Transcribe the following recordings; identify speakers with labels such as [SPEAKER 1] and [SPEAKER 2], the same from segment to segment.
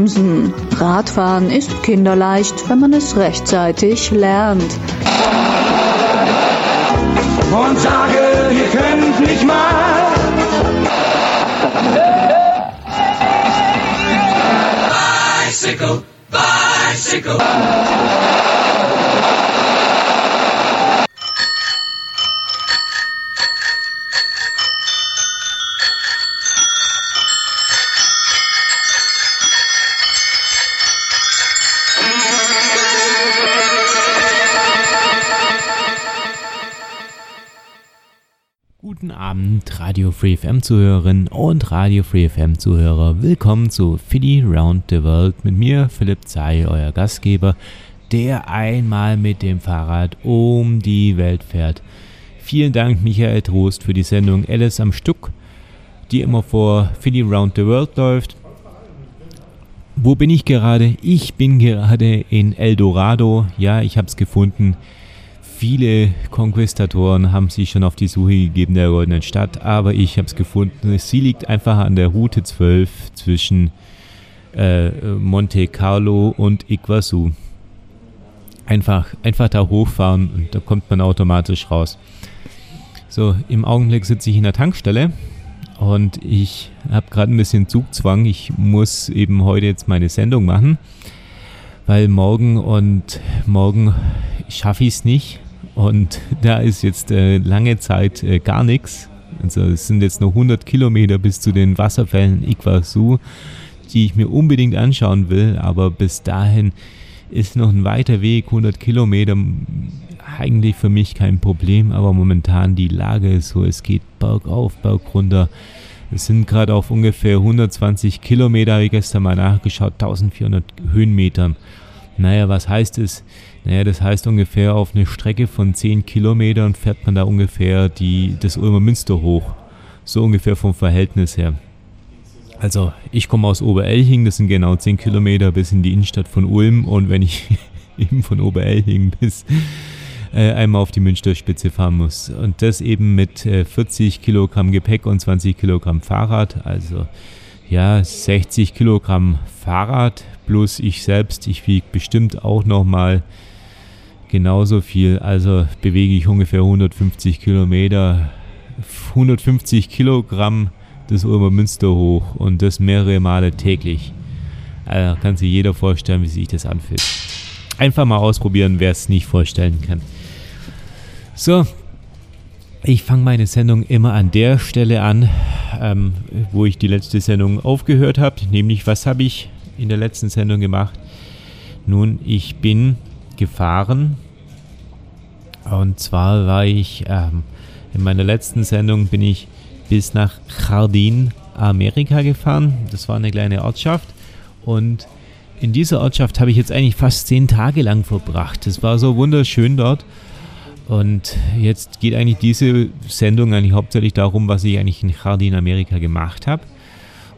[SPEAKER 1] bremsen. Radfahren ist kinderleicht, wenn man es rechtzeitig lernt.
[SPEAKER 2] Und sage, ihr könnt nicht mal. Bicycle, bicycle.
[SPEAKER 3] Abend, Radio Free FM Zuhörerinnen und Radio Free FM Zuhörer. Willkommen zu Philly Round the World mit mir, Philipp Zei, euer Gastgeber, der einmal mit dem Fahrrad um die Welt fährt. Vielen Dank, Michael Trost, für die Sendung Alice am Stück, die immer vor Philly Round the World läuft. Wo bin ich gerade? Ich bin gerade in El Dorado. Ja, ich habe es gefunden. Viele Konquistatoren haben sich schon auf die Suche gegeben der goldenen Stadt, aber ich habe es gefunden. Sie liegt einfach an der Route 12 zwischen äh, Monte Carlo und Iguazu. Einfach, einfach da hochfahren und da kommt man automatisch raus. So, im Augenblick sitze ich in der Tankstelle und ich habe gerade ein bisschen Zugzwang. Ich muss eben heute jetzt meine Sendung machen, weil morgen und morgen schaffe ich es nicht. Und da ist jetzt äh, lange Zeit äh, gar nichts. Also es sind jetzt noch 100 Kilometer bis zu den Wasserfällen Iguazu, die ich mir unbedingt anschauen will. Aber bis dahin ist noch ein weiter Weg, 100 Kilometer. Eigentlich für mich kein Problem, aber momentan die Lage ist so, es geht bergauf, berg runter. Es sind gerade auf ungefähr 120 Kilometer, habe ich gestern mal nachgeschaut, 1400 Höhenmetern. Naja, was heißt es? Naja, das heißt ungefähr auf eine Strecke von 10 Kilometern fährt man da ungefähr die, das Ulmer Münster hoch. So ungefähr vom Verhältnis her. Also ich komme aus Oberelching, das sind genau 10 Kilometer bis in die Innenstadt von Ulm und wenn ich eben von Oberelching bis äh, einmal auf die Münsterspitze fahren muss. Und das eben mit äh, 40 Kilogramm Gepäck und 20 Kilogramm Fahrrad. Also ja, 60 Kilogramm Fahrrad plus ich selbst. Ich wiege bestimmt auch nochmal genauso viel. Also bewege ich ungefähr 150 Kilometer, 150 Kilogramm das Ulmer Münster hoch und das mehrere Male täglich. Also kann sich jeder vorstellen, wie sich das anfühlt. Einfach mal ausprobieren, wer es nicht vorstellen kann. So, ich fange meine Sendung immer an der Stelle an, ähm, wo ich die letzte Sendung aufgehört habe, nämlich was habe ich in der letzten Sendung gemacht? Nun, ich bin gefahren und zwar war ich ähm, in meiner letzten Sendung bin ich bis nach Jardin, Amerika gefahren. Das war eine kleine Ortschaft und in dieser Ortschaft habe ich jetzt eigentlich fast zehn Tage lang verbracht. Es war so wunderschön dort. Und jetzt geht eigentlich diese Sendung eigentlich hauptsächlich darum, was ich eigentlich in Jardin Amerika gemacht habe.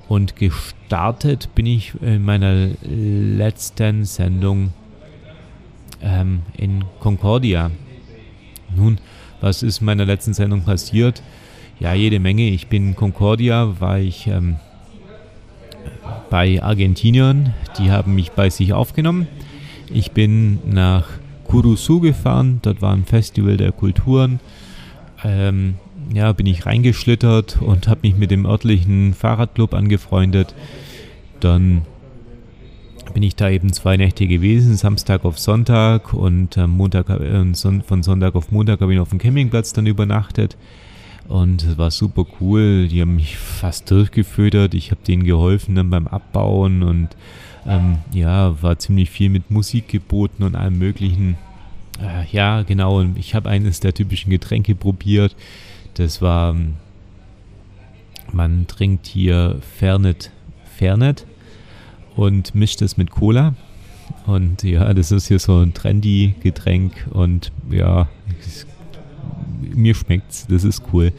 [SPEAKER 3] Und gestartet bin ich in meiner letzten Sendung ähm, in Concordia. Nun, was ist in meiner letzten Sendung passiert? Ja, jede Menge. Ich bin in Concordia, war ich ähm, bei Argentiniern, die haben mich bei sich aufgenommen. Ich bin nach Kurusu gefahren, dort war ein Festival der Kulturen. Ähm, ja, bin ich reingeschlittert und habe mich mit dem örtlichen Fahrradclub angefreundet. Dann bin ich da eben zwei Nächte gewesen, Samstag auf Sonntag und äh, Montag, äh, von Sonntag auf Montag habe ich auf dem Campingplatz dann übernachtet. Und es war super cool. Die haben mich fast durchgefüttert. Ich habe denen geholfen dann beim Abbauen und ähm, ja, war ziemlich viel mit Musik geboten und allem möglichen. Äh, ja, genau. Ich habe eines der typischen Getränke probiert. Das war, ähm, man trinkt hier Fernet, Fernet und mischt es mit Cola. Und ja, das ist hier so ein trendy Getränk und ja, mir schmeckt's, das ist cool.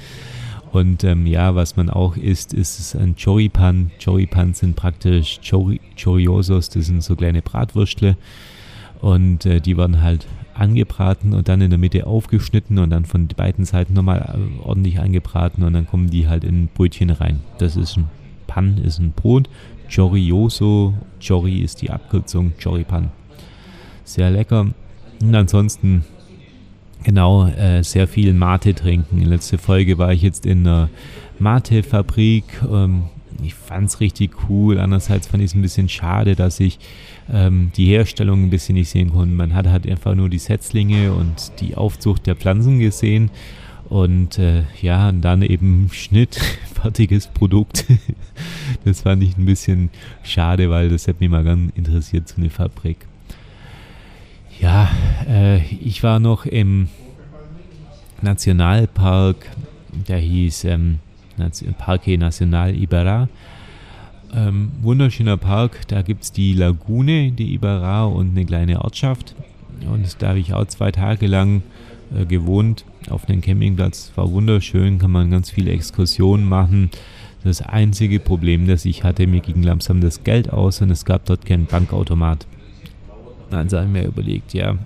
[SPEAKER 3] Und ähm, ja, was man auch isst, ist ein Choripan. Choripan sind praktisch Chori Choriosos, das sind so kleine Bratwürstle. Und äh, die werden halt angebraten und dann in der Mitte aufgeschnitten und dann von beiden Seiten nochmal ordentlich angebraten und dann kommen die halt in ein Brötchen rein. Das ist ein Pan, ist ein Brot, Chorioso. Chori ist die Abkürzung, Choripan. Sehr lecker. Und ansonsten, genau, äh, sehr viel Mate trinken. In letzter Folge war ich jetzt in einer Mate-Fabrik. Ähm, ich fand es richtig cool. Andererseits fand ich es ein bisschen schade, dass ich ähm, die Herstellung ein bisschen nicht sehen konnte. Man hat halt einfach nur die Setzlinge und die Aufzucht der Pflanzen gesehen. Und äh, ja, und dann eben Schnitt, fertiges Produkt. das fand ich ein bisschen schade, weil das hätte mich mal ganz interessiert, so eine Fabrik. Ja, äh, ich war noch im Nationalpark, der hieß ähm, Parque Nacional Iberá. Ähm, wunderschöner Park, da gibt es die Lagune die Iberá und eine kleine Ortschaft. Und da habe ich auch zwei Tage lang äh, gewohnt auf einem Campingplatz. War wunderschön, kann man ganz viele Exkursionen machen. Das einzige Problem, das ich hatte, mir ging langsam das Geld aus und es gab dort keinen Bankautomat. Dann habe ich mir überlegt, ja,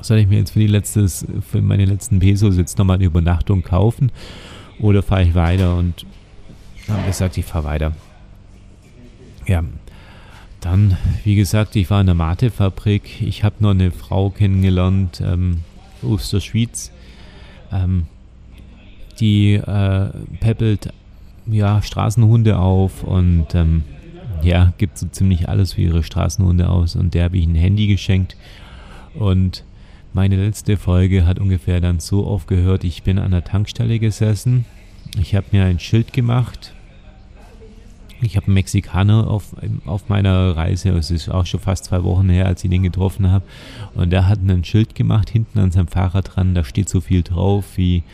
[SPEAKER 3] soll ich mir jetzt für, die letztes, für meine letzten Pesos jetzt nochmal eine Übernachtung kaufen oder fahre ich weiter? Und habe gesagt, ich fahre weiter. Ja, dann, wie gesagt, ich war in der Mate-Fabrik. Ich habe noch eine Frau kennengelernt ähm, aus der Schweiz. Ähm, die äh, peppelt ja, Straßenhunde auf und ähm, ja, gibt so ziemlich alles für ihre Straßenhunde aus. Und der habe ich ein Handy geschenkt. Und meine letzte Folge hat ungefähr dann so aufgehört, ich bin an der Tankstelle gesessen. Ich habe mir ein Schild gemacht. Ich habe einen Mexikaner auf, auf meiner Reise, es ist auch schon fast zwei Wochen her, als ich den getroffen habe. Und der hat ein Schild gemacht, hinten an seinem Fahrrad dran, da steht so viel drauf wie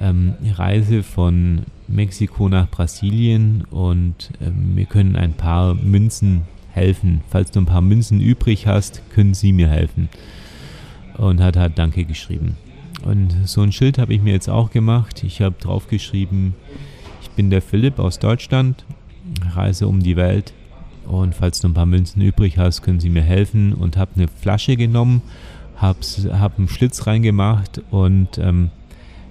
[SPEAKER 3] ähm, Reise von Mexiko nach Brasilien und ähm, wir können ein paar Münzen helfen. Falls du ein paar Münzen übrig hast, können sie mir helfen. Und hat halt Danke geschrieben. Und so ein Schild habe ich mir jetzt auch gemacht. Ich habe drauf geschrieben, ich bin der Philipp aus Deutschland, reise um die Welt und falls du ein paar Münzen übrig hast, können sie mir helfen und habe eine Flasche genommen, habe hab einen Schlitz reingemacht und ähm,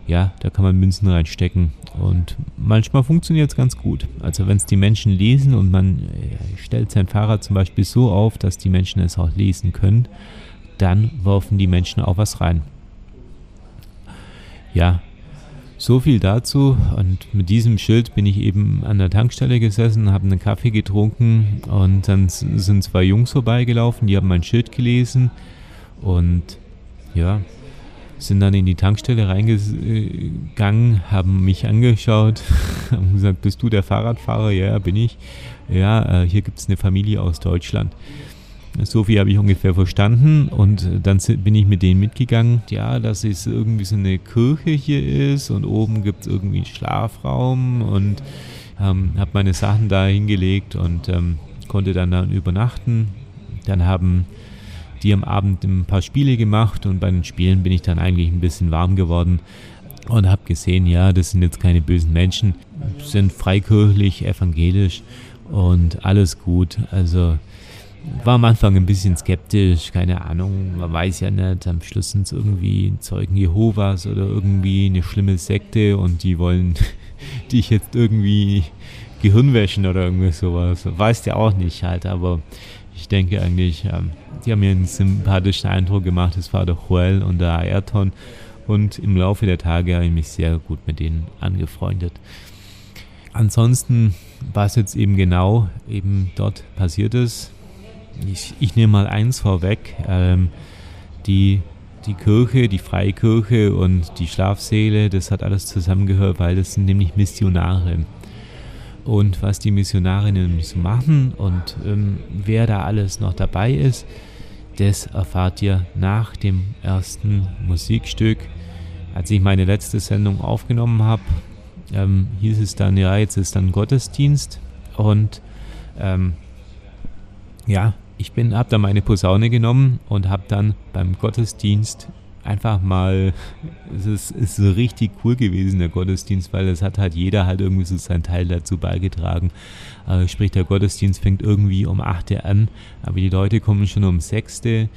[SPEAKER 3] ja, da kann man Münzen reinstecken. Und manchmal funktioniert es ganz gut. Also wenn es die Menschen lesen und man äh, stellt sein Fahrrad zum Beispiel so auf, dass die Menschen es auch lesen können, dann werfen die Menschen auch was rein. Ja, so viel dazu. Und mit diesem Schild bin ich eben an der Tankstelle gesessen, habe einen Kaffee getrunken und dann sind zwei Jungs vorbeigelaufen, die haben mein Schild gelesen und ja, sind dann in die Tankstelle reingegangen, haben mich angeschaut, haben gesagt, bist du der Fahrradfahrer? Ja, bin ich. Ja, äh, hier gibt es eine Familie aus Deutschland. So viel habe ich ungefähr verstanden und dann bin ich mit denen mitgegangen, ja, dass es irgendwie so eine Kirche hier ist und oben gibt es irgendwie einen Schlafraum und ähm, habe meine Sachen da hingelegt und ähm, konnte dann da übernachten. Dann haben die am Abend ein paar Spiele gemacht und bei den Spielen bin ich dann eigentlich ein bisschen warm geworden und habe gesehen, ja, das sind jetzt keine bösen Menschen, sind freikirchlich, evangelisch und alles gut. Also war am Anfang ein bisschen skeptisch, keine Ahnung, man weiß ja nicht, am Schluss sind es irgendwie Zeugen Jehovas oder irgendwie eine schlimme Sekte und die wollen dich jetzt irgendwie Gehirn wäschen oder irgendwie sowas. Weißt ja auch nicht halt, aber ich denke eigentlich, ähm, die haben mir einen sympathischen Eindruck gemacht. Es war der Joel und der Ayrton. Und im Laufe der Tage habe ich mich sehr gut mit denen angefreundet. Ansonsten, was jetzt eben genau eben dort passiert ist, ich, ich nehme mal eins vorweg. Ähm, die, die Kirche, die Freikirche und die Schlafsäle, das hat alles zusammengehört, weil das sind nämlich Missionare und was die Missionarinnen so machen und ähm, wer da alles noch dabei ist, das erfahrt ihr nach dem ersten Musikstück. Als ich meine letzte Sendung aufgenommen habe, ähm, hieß es dann, ja, jetzt ist dann Gottesdienst und ähm, ja, ich bin, habe da meine Posaune genommen und habe dann beim Gottesdienst einfach mal, es ist, ist so richtig cool gewesen, der Gottesdienst, weil es hat halt jeder halt irgendwie so seinen Teil dazu beigetragen. Also sprich, der Gottesdienst fängt irgendwie um 8 Uhr an, aber die Leute kommen schon um 6 Uhr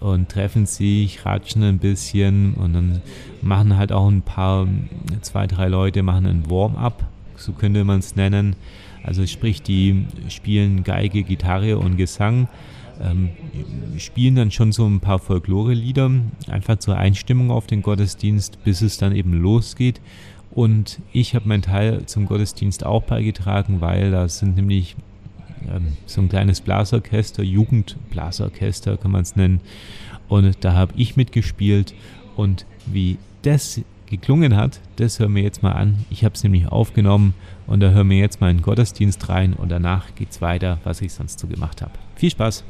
[SPEAKER 3] und treffen sich, ratschen ein bisschen und dann machen halt auch ein paar, zwei, drei Leute machen ein Warm-up so könnte man es nennen. Also sprich, die spielen Geige, Gitarre und Gesang, ähm, spielen dann schon so ein paar Folklore-Lieder, einfach zur Einstimmung auf den Gottesdienst, bis es dann eben losgeht. Und ich habe meinen Teil zum Gottesdienst auch beigetragen, weil da sind nämlich ähm, so ein kleines Blasorchester, Jugendblasorchester kann man es nennen. Und da habe ich mitgespielt und wie das geklungen hat, das hören wir jetzt mal an. Ich habe es nämlich aufgenommen und da hören wir jetzt mal in den Gottesdienst rein und danach geht es weiter, was ich sonst so gemacht habe. Viel Spaß!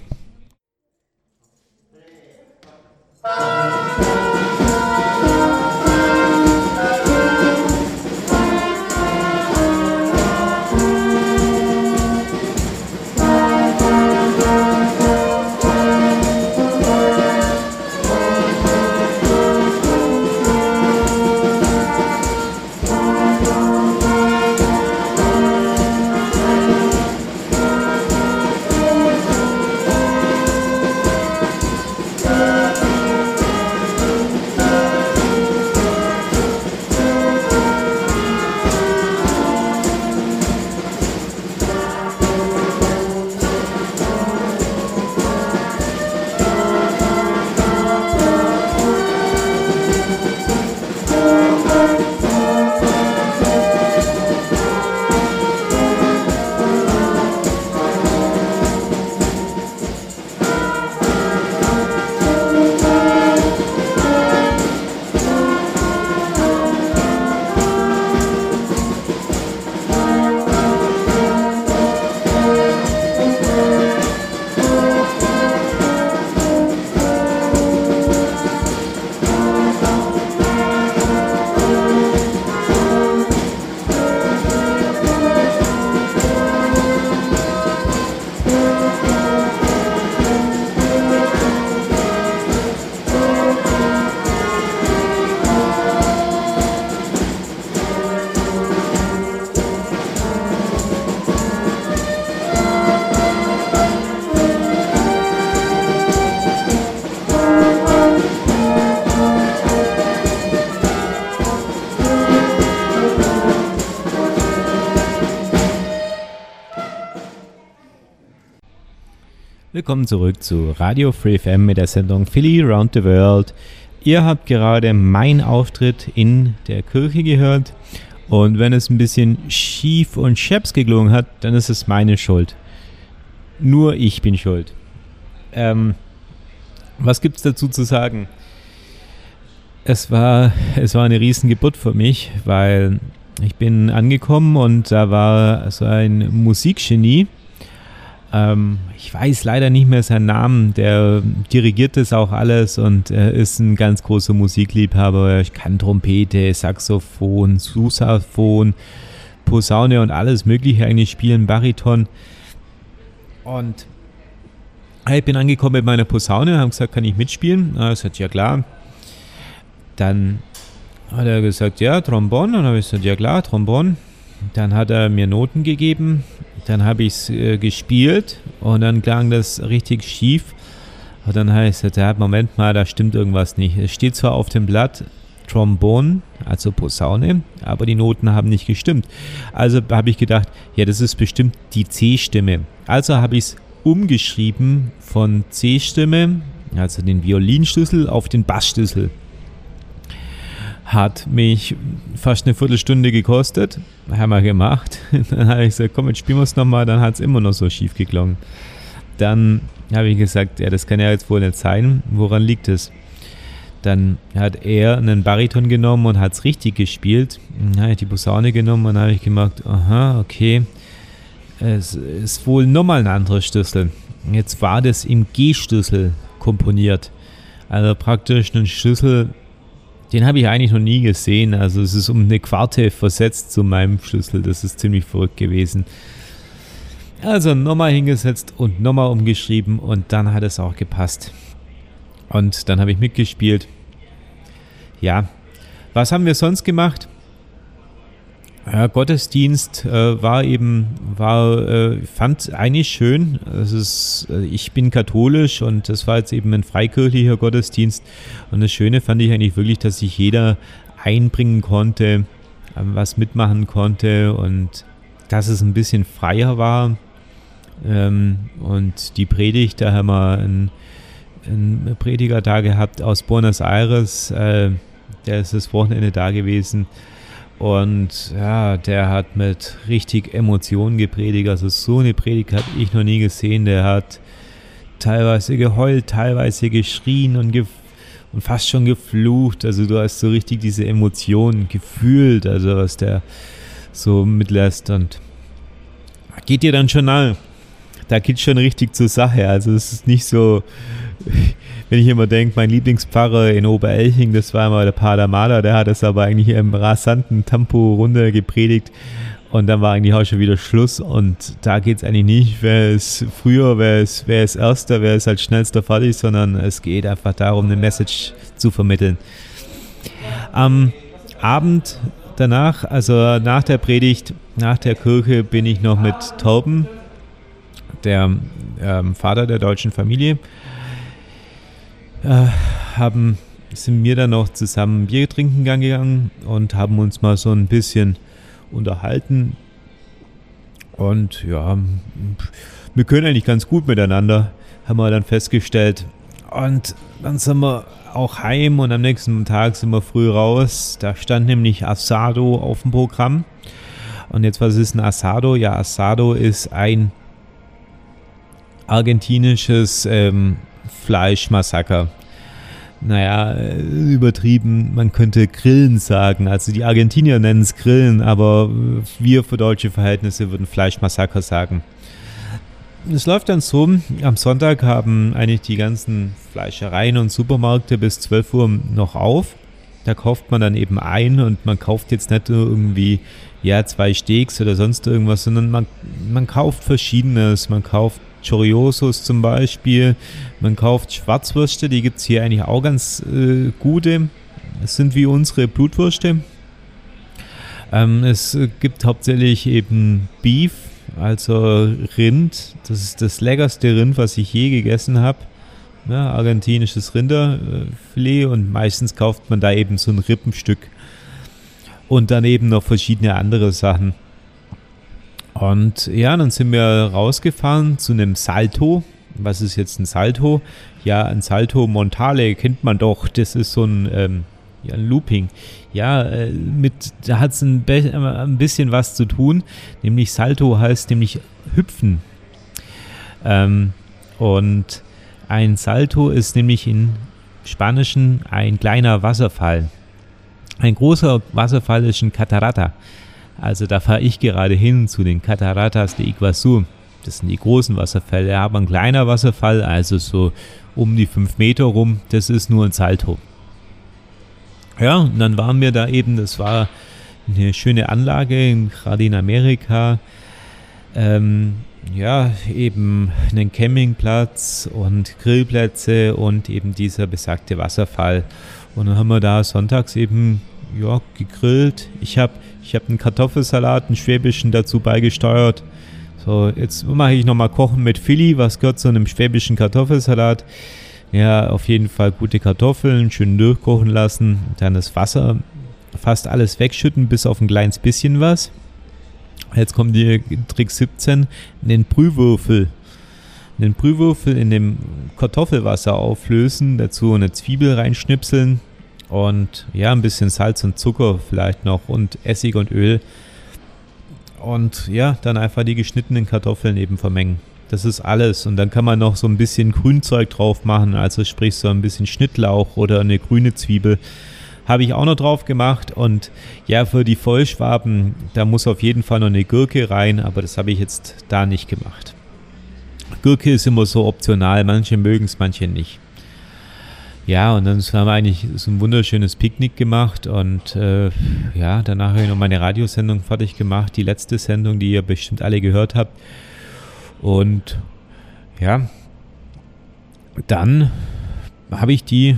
[SPEAKER 3] Willkommen zurück zu Radio Free FM mit der Sendung Philly Round the World. Ihr habt gerade meinen Auftritt in der Kirche gehört und wenn es ein bisschen schief und scheps geklungen hat, dann ist es meine Schuld. Nur ich bin schuld. Ähm, was es dazu zu sagen? Es war, es war eine Riesengeburt für mich, weil ich bin angekommen und da war so ein Musikgenie, ähm, ich weiß leider nicht mehr seinen Namen. Der dirigiert das auch alles und er ist ein ganz großer Musikliebhaber. Ich kann Trompete, Saxophon, Sousaphon, Posaune und alles Mögliche eigentlich spielen, Bariton. Und ich bin angekommen mit meiner Posaune, haben gesagt, kann ich mitspielen? Er sagt, ja klar. Dann hat er gesagt, ja, Trombon. Und dann habe ich gesagt, ja klar, Trombon. Dann hat er mir Noten gegeben dann habe ich es äh, gespielt und dann klang das richtig schief. Und dann heißt es, ja, Moment mal, da stimmt irgendwas nicht. Es steht zwar auf dem Blatt Trombone, also Posaune, aber die Noten haben nicht gestimmt. Also habe ich gedacht, ja, das ist bestimmt die C-Stimme. Also habe ich es umgeschrieben von C-Stimme, also den Violinschlüssel, auf den Bassschlüssel hat mich fast eine Viertelstunde gekostet. Haben wir gemacht. Dann habe ich gesagt, komm, jetzt spielen wir es nochmal. Dann hat es immer noch so schief geklungen. Dann habe ich gesagt, ja, das kann ja jetzt wohl nicht sein. Woran liegt es? Dann hat er einen Bariton genommen und hat es richtig gespielt. Dann habe ich die Posaune genommen und habe ich gemerkt, aha, okay, es ist wohl nochmal ein anderer Schlüssel. Jetzt war das im G-Schlüssel komponiert. Also praktisch ein Schlüssel, den habe ich eigentlich noch nie gesehen. Also es ist um eine Quarte versetzt zu meinem Schlüssel. Das ist ziemlich verrückt gewesen. Also nochmal hingesetzt und nochmal umgeschrieben und dann hat es auch gepasst. Und dann habe ich mitgespielt. Ja, was haben wir sonst gemacht? Ja, Gottesdienst äh, war eben, war, äh, fand eigentlich schön. Es ist, äh, ich bin katholisch und das war jetzt eben ein freikirchlicher Gottesdienst. Und das Schöne fand ich eigentlich wirklich, dass sich jeder einbringen konnte was mitmachen konnte und dass es ein bisschen freier war. Ähm, und die Predigt, da haben wir einen, einen Prediger da gehabt aus Buenos Aires, äh, der ist das Wochenende da gewesen. Und ja, der hat mit richtig Emotionen gepredigt. Also so eine Predigt habe ich noch nie gesehen. Der hat teilweise geheult, teilweise geschrien und, ge und fast schon geflucht. Also du hast so richtig diese Emotionen gefühlt, also was der so mitlässt. Und geht dir dann schon an. Da geht schon richtig zur Sache. Also es ist nicht so, wenn ich immer denke, mein Lieblingspfarrer in Oberelching, das war immer der Pater Mahler, der hat es aber eigentlich im rasanten Tempo runter gepredigt. Und dann war eigentlich auch schon wieder Schluss. Und da geht es eigentlich nicht, wer ist früher, wer ist, wer erster, wer ist als schnellster fertig, sondern es geht einfach darum, eine Message zu vermitteln. Am Abend danach, also nach der Predigt, nach der Kirche, bin ich noch mit Torben, der ähm, Vater der deutschen Familie, äh, haben, sind wir dann noch zusammen Bier trinken gegangen und haben uns mal so ein bisschen unterhalten. Und ja, wir können eigentlich ganz gut miteinander, haben wir dann festgestellt. Und dann sind wir auch heim und am nächsten Tag sind wir früh raus. Da stand nämlich Asado auf dem Programm. Und jetzt, was ist ein Asado? Ja, Asado ist ein argentinisches ähm, Fleischmassaker. Naja, äh, übertrieben, man könnte Grillen sagen. Also die Argentinier nennen es Grillen, aber wir für deutsche Verhältnisse würden Fleischmassaker sagen. Es läuft dann so, am Sonntag haben eigentlich die ganzen Fleischereien und Supermärkte bis 12 Uhr noch auf. Da kauft man dann eben ein und man kauft jetzt nicht nur irgendwie ja, zwei Steaks oder sonst irgendwas, sondern man, man kauft Verschiedenes. Man kauft Choriosos zum Beispiel. Man kauft Schwarzwürste, die gibt es hier eigentlich auch ganz äh, gute. Es sind wie unsere Blutwürste. Ähm, es gibt hauptsächlich eben Beef, also Rind. Das ist das leckerste Rind, was ich je gegessen habe. Ja, argentinisches Rinderfilet und meistens kauft man da eben so ein Rippenstück und dann eben noch verschiedene andere Sachen. Und ja, dann sind wir rausgefahren zu einem Salto. Was ist jetzt ein Salto? Ja, ein Salto Montale kennt man doch. Das ist so ein, ähm, ja, ein Looping. Ja, äh, mit, da hat es ein, ein, bisschen was zu tun. Nämlich Salto heißt nämlich hüpfen. Ähm, und ein Salto ist nämlich im Spanischen ein kleiner Wasserfall. Ein großer Wasserfall ist ein Catarata. Also da fahre ich gerade hin zu den Cataratas de Iguazu. Das sind die großen Wasserfälle, aber ein kleiner Wasserfall, also so um die 5 Meter rum, das ist nur ein Salto. Ja, und dann waren wir da eben, das war eine schöne Anlage, gerade in Amerika. Ähm, ja, eben einen Campingplatz und Grillplätze und eben dieser besagte Wasserfall. Und dann haben wir da sonntags eben ja, gegrillt. Ich habe ich hab einen Kartoffelsalat, einen schwäbischen dazu beigesteuert. So, jetzt mache ich nochmal Kochen mit Philly. Was gehört zu einem schwäbischen Kartoffelsalat? Ja, auf jeden Fall gute Kartoffeln, schön durchkochen lassen. Dann das Wasser fast alles wegschütten, bis auf ein kleines bisschen was. Jetzt kommt die Trick 17, den Brühwürfel. Den Brühwürfel in dem Kartoffelwasser auflösen, dazu eine Zwiebel reinschnipseln, und ja, ein bisschen Salz und Zucker vielleicht noch und Essig und Öl. Und ja, dann einfach die geschnittenen Kartoffeln eben vermengen. Das ist alles. Und dann kann man noch so ein bisschen Grünzeug drauf machen, also sprich so ein bisschen Schnittlauch oder eine grüne Zwiebel. Habe ich auch noch drauf gemacht. Und ja, für die Vollschwaben, da muss auf jeden Fall noch eine Gurke rein, aber das habe ich jetzt da nicht gemacht. Gurke ist immer so optional. Manche mögen es, manche nicht. Ja, und dann haben wir eigentlich so ein wunderschönes Picknick gemacht und äh, ja, danach habe ich noch meine Radiosendung fertig gemacht, die letzte Sendung, die ihr bestimmt alle gehört habt. Und ja, dann habe ich die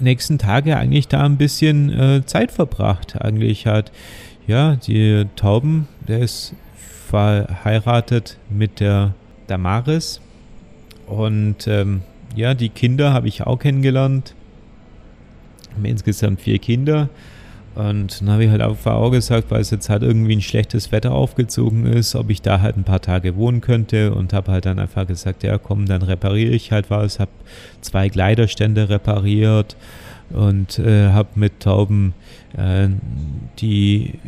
[SPEAKER 3] nächsten Tage eigentlich da ein bisschen äh, Zeit verbracht. Eigentlich hat, ja, die Tauben, der ist verheiratet mit der Damaris und ähm, ja, die Kinder habe ich auch kennengelernt. Haben insgesamt vier Kinder Und dann habe ich halt auf auch gesagt, weil es jetzt halt irgendwie ein schlechtes Wetter aufgezogen ist, ob ich da halt ein paar Tage wohnen könnte und habe halt dann einfach gesagt, ja komm, dann repariere ich halt was, habe zwei Kleiderstände repariert und äh, habe mit Tauben äh, die,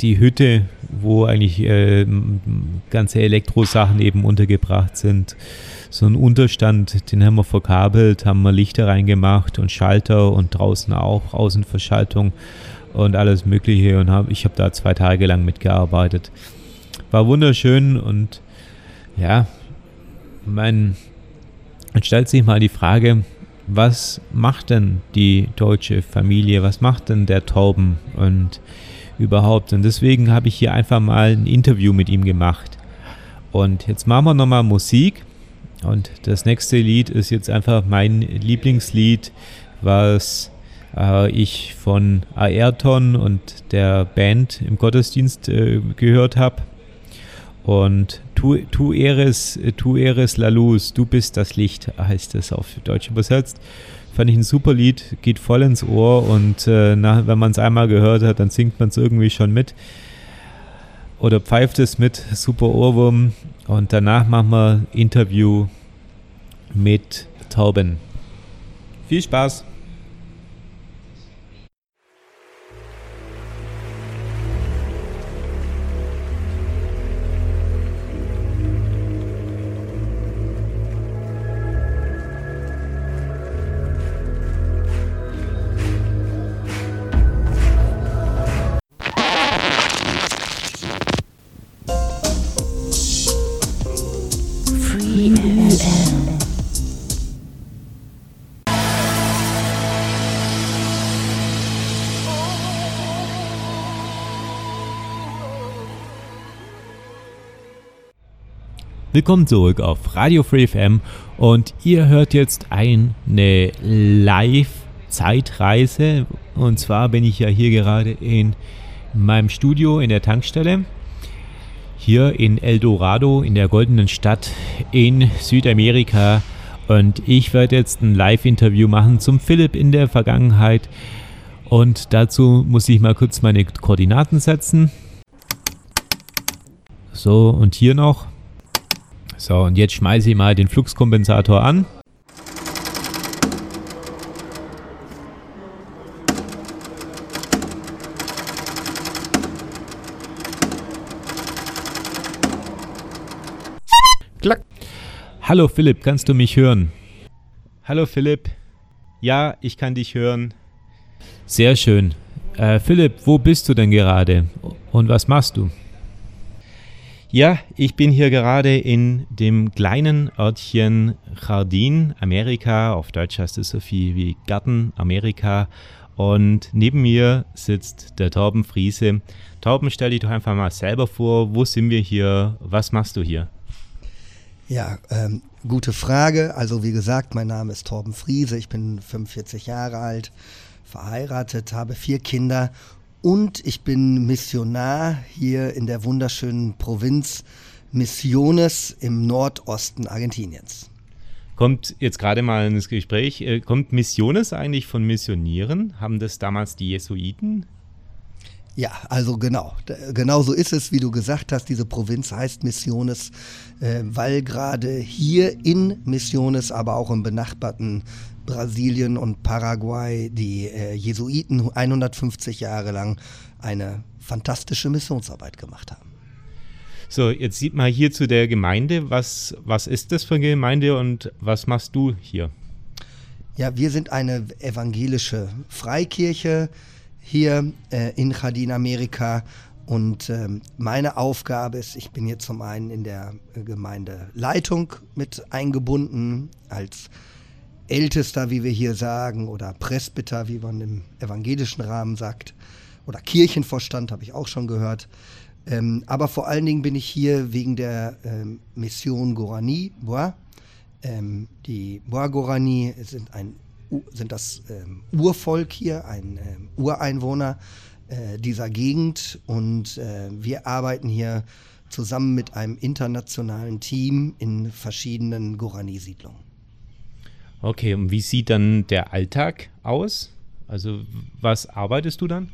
[SPEAKER 3] die Hütte, wo eigentlich äh, ganze Elektrosachen eben untergebracht sind, so ein Unterstand, den haben wir verkabelt, haben wir Lichter reingemacht und Schalter und draußen auch Außenverschaltung und alles Mögliche. Und hab, ich habe da zwei Tage lang mitgearbeitet. War wunderschön und ja, man stellt sich mal die Frage, was macht denn die deutsche Familie, was macht denn der Tauben und überhaupt. Und deswegen habe ich hier einfach mal ein Interview mit ihm gemacht. Und jetzt machen wir nochmal Musik. Und das nächste Lied ist jetzt einfach mein Lieblingslied, was äh, ich von Ayrton und der Band im Gottesdienst äh, gehört habe. Und tu, tu, eres, tu eres la luz, du bist das Licht, heißt es auf Deutsch übersetzt. Fand ich ein super Lied, geht voll ins Ohr und äh, na, wenn man es einmal gehört hat, dann singt man es irgendwie schon mit. Oder pfeift es mit, super Ohrwurm. Und danach machen wir Interview mit Tauben. Viel Spaß! Willkommen zurück auf Radio Free FM und ihr hört jetzt eine Live-Zeitreise. Und zwar bin ich ja hier gerade in meinem Studio in der Tankstelle hier in El Dorado in der goldenen Stadt in Südamerika. Und ich werde jetzt ein Live-Interview machen zum Philipp in der Vergangenheit. Und dazu muss ich mal kurz meine Koordinaten setzen. So und hier noch so, und jetzt schmeiße ich mal den Fluxkompensator an. Klack. Hallo Philipp, kannst du mich hören? Hallo Philipp. Ja, ich kann dich hören. Sehr schön. Äh, Philipp, wo bist du denn gerade? Und was machst du? Ja, ich bin hier gerade in dem kleinen Örtchen Jardin, Amerika. Auf Deutsch heißt es so viel wie Garten, Amerika. Und neben mir sitzt der Torben Friese. Torben, stell dich doch einfach mal selber vor. Wo sind wir hier? Was machst du hier?
[SPEAKER 4] Ja, ähm, gute Frage. Also wie gesagt, mein Name ist Torben Friese. Ich bin 45 Jahre alt, verheiratet, habe vier Kinder und ich bin Missionar hier in der wunderschönen Provinz Misiones im Nordosten Argentiniens.
[SPEAKER 3] Kommt jetzt gerade mal ins Gespräch, äh, kommt Missiones eigentlich von Missionieren? Haben das damals die Jesuiten?
[SPEAKER 4] Ja, also genau. Genau so ist es, wie du gesagt hast. Diese Provinz heißt Missiones, äh, weil gerade hier in Missiones, aber auch im benachbarten Brasilien und Paraguay die äh, Jesuiten 150 Jahre lang eine fantastische Missionsarbeit gemacht haben.
[SPEAKER 3] So, jetzt sieht man hier zu der Gemeinde. Was, was ist das für eine Gemeinde und was machst du hier?
[SPEAKER 4] Ja, wir sind eine evangelische Freikirche hier äh, in Jardin Amerika und ähm, meine Aufgabe ist, ich bin hier zum einen in der Gemeindeleitung mit eingebunden als Ältester, wie wir hier sagen, oder Presbyter, wie man im evangelischen Rahmen sagt, oder Kirchenvorstand, habe ich auch schon gehört. Ähm, aber vor allen Dingen bin ich hier wegen der ähm, Mission Gorani, Bois. Ähm, die Bois Gorani sind, ein, sind das ähm, Urvolk hier, ein ähm, Ureinwohner äh, dieser Gegend und äh, wir arbeiten hier zusammen mit einem internationalen Team in verschiedenen Gorani-Siedlungen.
[SPEAKER 3] Okay, und wie sieht dann der Alltag aus? Also was arbeitest du dann?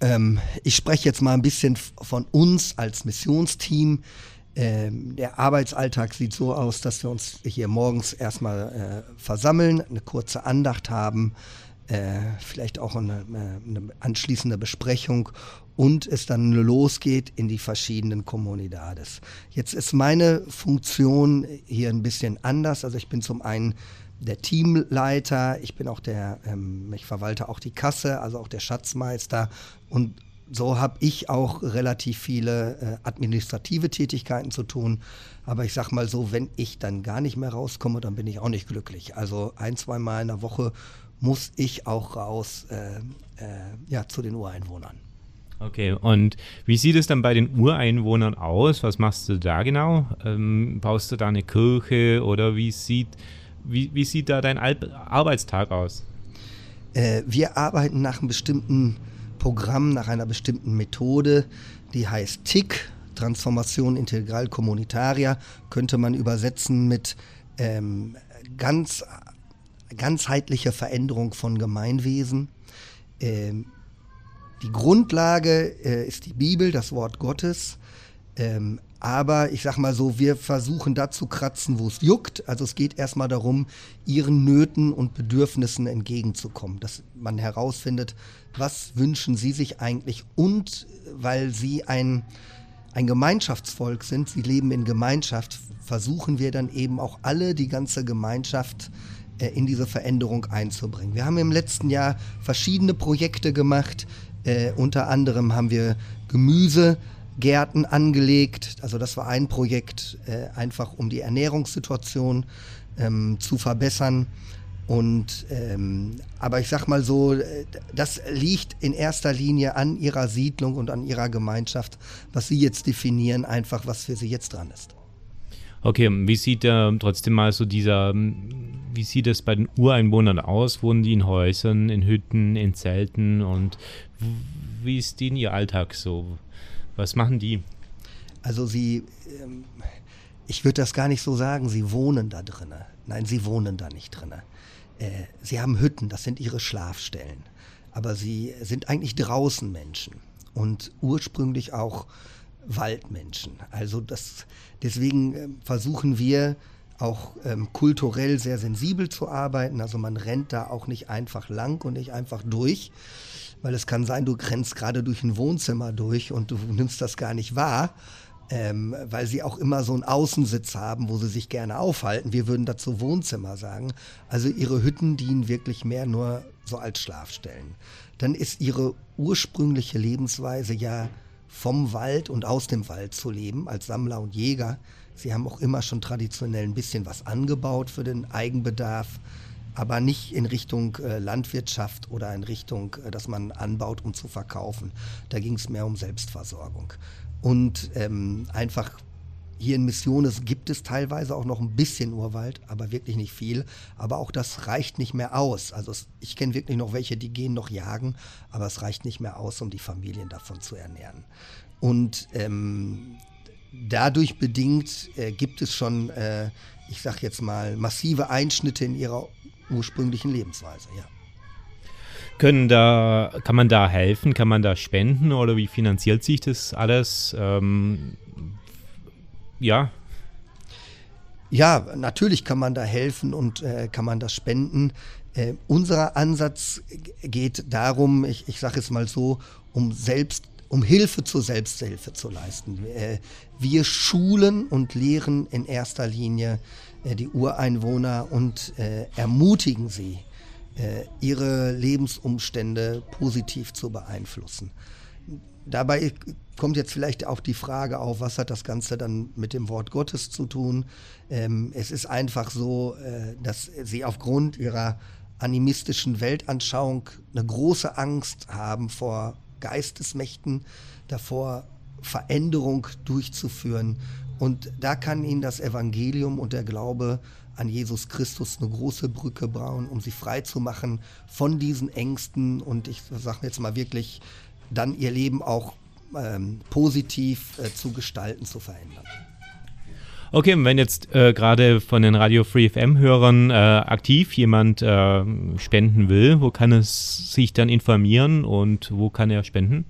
[SPEAKER 4] Ähm, ich spreche jetzt mal ein bisschen von uns als Missionsteam. Ähm, der Arbeitsalltag sieht so aus, dass wir uns hier morgens erstmal äh, versammeln, eine kurze Andacht haben, äh, vielleicht auch eine, äh, eine, anschließende Besprechung und es dann losgeht in die verschiedenen Comunidades. Jetzt ist meine Funktion hier ein bisschen anders. Also ich bin zum einen der Teamleiter, ich bin auch der, ähm, ich verwalte auch die Kasse, also auch der Schatzmeister und so habe ich auch relativ viele äh, administrative Tätigkeiten zu tun. Aber ich sag mal so, wenn ich dann gar nicht mehr rauskomme, dann bin ich auch nicht glücklich. Also ein, zwei Mal in der Woche muss ich auch raus äh, äh, ja, zu den Ureinwohnern.
[SPEAKER 3] Okay, und wie sieht es dann bei den Ureinwohnern aus? Was machst du da genau? Ähm, baust du da eine Kirche oder wie sieht wie, wie sieht da dein Al Arbeitstag aus?
[SPEAKER 4] Äh, wir arbeiten nach einem bestimmten Programm, nach einer bestimmten Methode, die heißt TIC, Transformation Integral Communitaria, könnte man übersetzen mit ähm, ganz, ganzheitlicher Veränderung von Gemeinwesen. Ähm, die Grundlage äh, ist die Bibel, das Wort Gottes. Ähm, aber ich sag mal so, wir versuchen da zu kratzen, wo es juckt. Also es geht erstmal darum, ihren Nöten und Bedürfnissen entgegenzukommen, dass man herausfindet, was wünschen sie sich eigentlich und weil sie ein, ein Gemeinschaftsvolk sind, sie leben in Gemeinschaft, versuchen wir dann eben auch alle, die ganze Gemeinschaft äh, in diese Veränderung einzubringen. Wir haben im letzten Jahr verschiedene Projekte gemacht. Äh, unter anderem haben wir Gemüse Gärten angelegt. Also das war ein Projekt, äh, einfach um die Ernährungssituation ähm, zu verbessern. Und ähm, aber ich sag mal so, äh, das liegt in erster Linie an ihrer Siedlung und an ihrer Gemeinschaft, was sie jetzt definieren, einfach was für sie jetzt dran ist.
[SPEAKER 3] Okay, wie sieht äh, trotzdem mal so dieser, wie sieht es bei den Ureinwohnern aus? Wohnen die in Häusern, in Hütten, in Zelten und wie ist denen ihr Alltag so? Was machen die?
[SPEAKER 4] Also sie, ähm, ich würde das gar nicht so sagen, sie wohnen da drinnen. Nein, sie wohnen da nicht drinnen. Äh, sie haben Hütten, das sind ihre Schlafstellen. Aber sie sind eigentlich draußen Menschen und ursprünglich auch Waldmenschen. Also das, deswegen äh, versuchen wir auch ähm, kulturell sehr sensibel zu arbeiten. Also man rennt da auch nicht einfach lang und nicht einfach durch, weil es kann sein, du rennst gerade durch ein Wohnzimmer durch und du nimmst das gar nicht wahr, ähm, weil sie auch immer so einen Außensitz haben, wo sie sich gerne aufhalten. Wir würden dazu Wohnzimmer sagen. Also ihre Hütten dienen wirklich mehr nur so als Schlafstellen. Dann ist ihre ursprüngliche Lebensweise ja vom Wald und aus dem Wald zu leben, als Sammler und Jäger. Sie haben auch immer schon traditionell ein bisschen was angebaut für den Eigenbedarf aber nicht in Richtung äh, Landwirtschaft oder in Richtung, äh, dass man anbaut, um zu verkaufen. Da ging es mehr um Selbstversorgung. Und ähm, einfach hier in Missiones gibt es teilweise auch noch ein bisschen Urwald, aber wirklich nicht viel. Aber auch das reicht nicht mehr aus. Also ich kenne wirklich noch welche, die gehen noch jagen, aber es reicht nicht mehr aus, um die Familien davon zu ernähren. Und ähm, dadurch bedingt äh, gibt es schon, äh, ich sage jetzt mal, massive Einschnitte in ihrer ursprünglichen Lebensweise, ja.
[SPEAKER 3] Können da, kann man da helfen? Kann man da spenden oder wie finanziert sich das alles? Ähm, ja.
[SPEAKER 4] Ja, natürlich kann man da helfen und äh, kann man das spenden. Äh, unser Ansatz geht darum, ich, ich sage es mal so, um selbst um Hilfe zur Selbsthilfe zu leisten. Äh, wir schulen und lehren in erster Linie äh, die Ureinwohner und äh, ermutigen sie, ihre Lebensumstände positiv zu beeinflussen. Dabei kommt jetzt vielleicht auch die Frage auf, was hat das Ganze dann mit dem Wort Gottes zu tun? Ähm, es ist einfach so, dass sie aufgrund ihrer animistischen Weltanschauung eine große Angst haben vor Geistesmächten davor, Veränderung durchzuführen. Und da kann ihnen das Evangelium und der Glaube an Jesus Christus eine große Brücke bauen, um sie frei zu machen von diesen Ängsten und ich sage jetzt mal wirklich, dann ihr Leben auch ähm, positiv äh, zu gestalten, zu verändern.
[SPEAKER 3] Okay, und wenn jetzt äh, gerade von den Radio Free FM-Hörern äh, aktiv jemand äh, spenden will, wo kann es sich dann informieren und wo kann er spenden?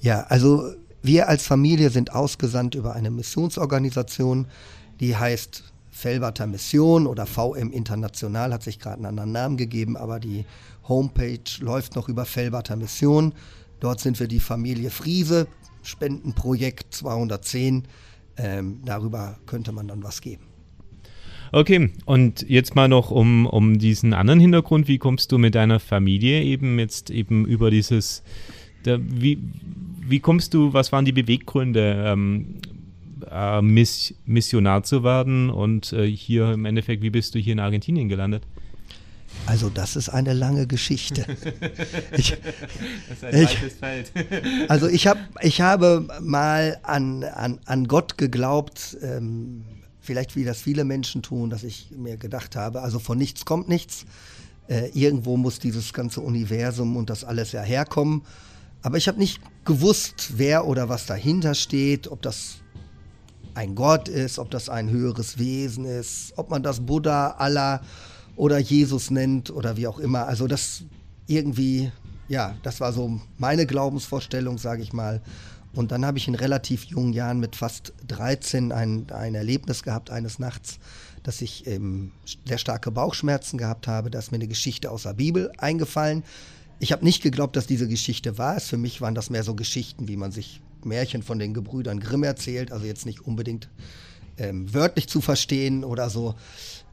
[SPEAKER 4] Ja, also wir als Familie sind ausgesandt über eine Missionsorganisation, die heißt Felberter Mission oder VM International, hat sich gerade einen anderen Namen gegeben, aber die Homepage läuft noch über Felberter Mission. Dort sind wir die Familie Friese, Spendenprojekt 210. Ähm, darüber könnte man dann was geben.
[SPEAKER 3] Okay, und jetzt mal noch um, um diesen anderen Hintergrund. Wie kommst du mit deiner Familie eben jetzt eben über dieses, der, wie, wie kommst du, was waren die Beweggründe, ähm, äh, Miss, Missionar zu werden und äh, hier im Endeffekt, wie bist du hier in Argentinien gelandet?
[SPEAKER 4] Also das ist eine lange Geschichte. ich,
[SPEAKER 3] das ist ein ich, Feld.
[SPEAKER 4] also ich, hab, ich habe mal an, an, an Gott geglaubt, ähm, vielleicht wie das viele Menschen tun, dass ich mir gedacht habe, also von nichts kommt nichts. Äh, irgendwo muss dieses ganze Universum und das alles ja herkommen. Aber ich habe nicht gewusst, wer oder was dahinter steht, ob das ein Gott ist, ob das ein höheres Wesen ist, ob man das Buddha, Allah oder Jesus nennt oder wie auch immer. Also das irgendwie, ja, das war so meine Glaubensvorstellung, sage ich mal. Und dann habe ich in relativ jungen Jahren mit fast 13 ein, ein Erlebnis gehabt eines Nachts, dass ich ähm, sehr starke Bauchschmerzen gehabt habe. Da ist mir eine Geschichte aus der Bibel eingefallen. Ich habe nicht geglaubt, dass diese Geschichte ist. Für mich waren das mehr so Geschichten, wie man sich Märchen von den Gebrüdern Grimm erzählt. Also jetzt nicht unbedingt ähm, wörtlich zu verstehen oder so.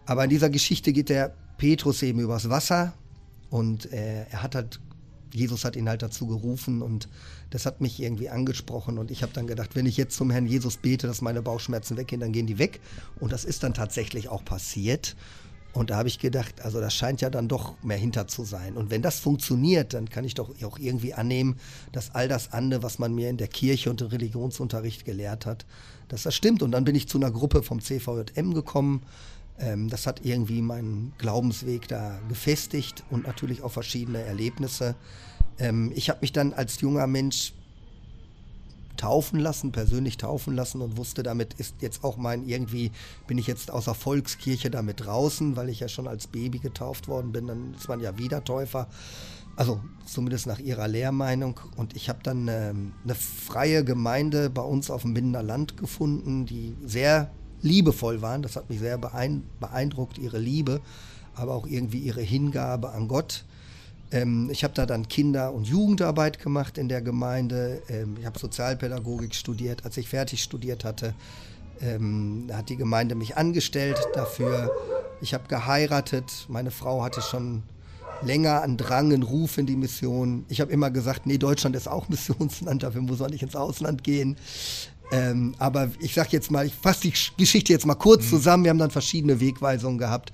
[SPEAKER 4] Aber in dieser Geschichte geht der Petrus eben übers Wasser und äh, er hat halt, Jesus hat ihn halt dazu gerufen und das hat mich irgendwie angesprochen und ich habe dann gedacht, wenn ich jetzt zum Herrn Jesus bete, dass meine Bauchschmerzen weggehen, dann gehen die weg und das ist dann tatsächlich auch passiert. Und da habe ich gedacht, also das scheint ja dann doch mehr hinter zu sein. Und wenn das funktioniert, dann kann ich doch auch irgendwie annehmen, dass all das andere, was man mir in der Kirche und im Religionsunterricht gelehrt hat, dass das stimmt. Und dann bin ich zu einer Gruppe vom CVJM gekommen, das hat irgendwie meinen Glaubensweg da gefestigt und natürlich auch verschiedene Erlebnisse. Ähm, ich habe mich dann als junger Mensch taufen lassen, persönlich taufen lassen und wusste, damit ist jetzt auch mein, irgendwie bin ich jetzt aus der Volkskirche damit draußen, weil ich ja schon als Baby getauft worden bin, dann ist man ja wieder Täufer. Also zumindest nach ihrer Lehrmeinung. Und ich habe dann ähm, eine freie Gemeinde bei uns auf dem Binder Land gefunden, die sehr liebevoll waren. Das hat mich sehr beeindruckt, ihre Liebe, aber auch irgendwie ihre Hingabe an Gott. Ähm, ich habe da dann Kinder- und Jugendarbeit gemacht in der Gemeinde. Ähm, ich habe Sozialpädagogik studiert. Als ich fertig studiert hatte, ähm, hat die Gemeinde mich angestellt dafür. Ich habe geheiratet. Meine Frau hatte schon länger einen Drang, einen Ruf in die Mission. Ich habe immer gesagt, nee, Deutschland ist auch Missionsland, dafür muss man nicht ins Ausland gehen. Ähm, aber ich sag jetzt mal, ich fasse die Geschichte jetzt mal kurz mhm. zusammen. Wir haben dann verschiedene Wegweisungen gehabt.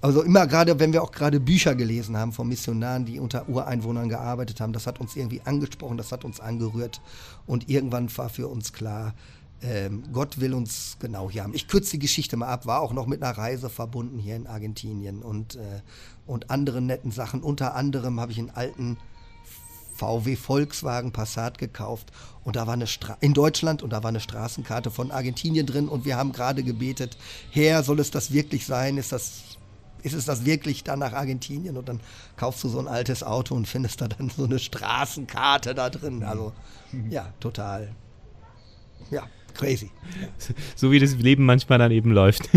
[SPEAKER 4] Also immer gerade, wenn wir auch gerade Bücher gelesen haben von Missionaren, die unter Ureinwohnern gearbeitet haben, das hat uns irgendwie angesprochen, das hat uns angerührt. Und irgendwann war für uns klar, ähm, Gott will uns genau hier haben. Ich kürze die Geschichte mal ab, war auch noch mit einer Reise verbunden hier in Argentinien und, äh, und anderen netten Sachen. Unter anderem habe ich einen alten VW Volkswagen Passat gekauft und da war eine Stra in Deutschland und da war eine Straßenkarte von Argentinien drin und wir haben gerade gebetet, Herr, soll es das wirklich sein? Ist das ist es das wirklich dann nach Argentinien und dann kaufst du so ein altes Auto und findest da dann so eine Straßenkarte da drin. Also ja, total. Ja, crazy.
[SPEAKER 3] So wie das Leben manchmal dann eben läuft.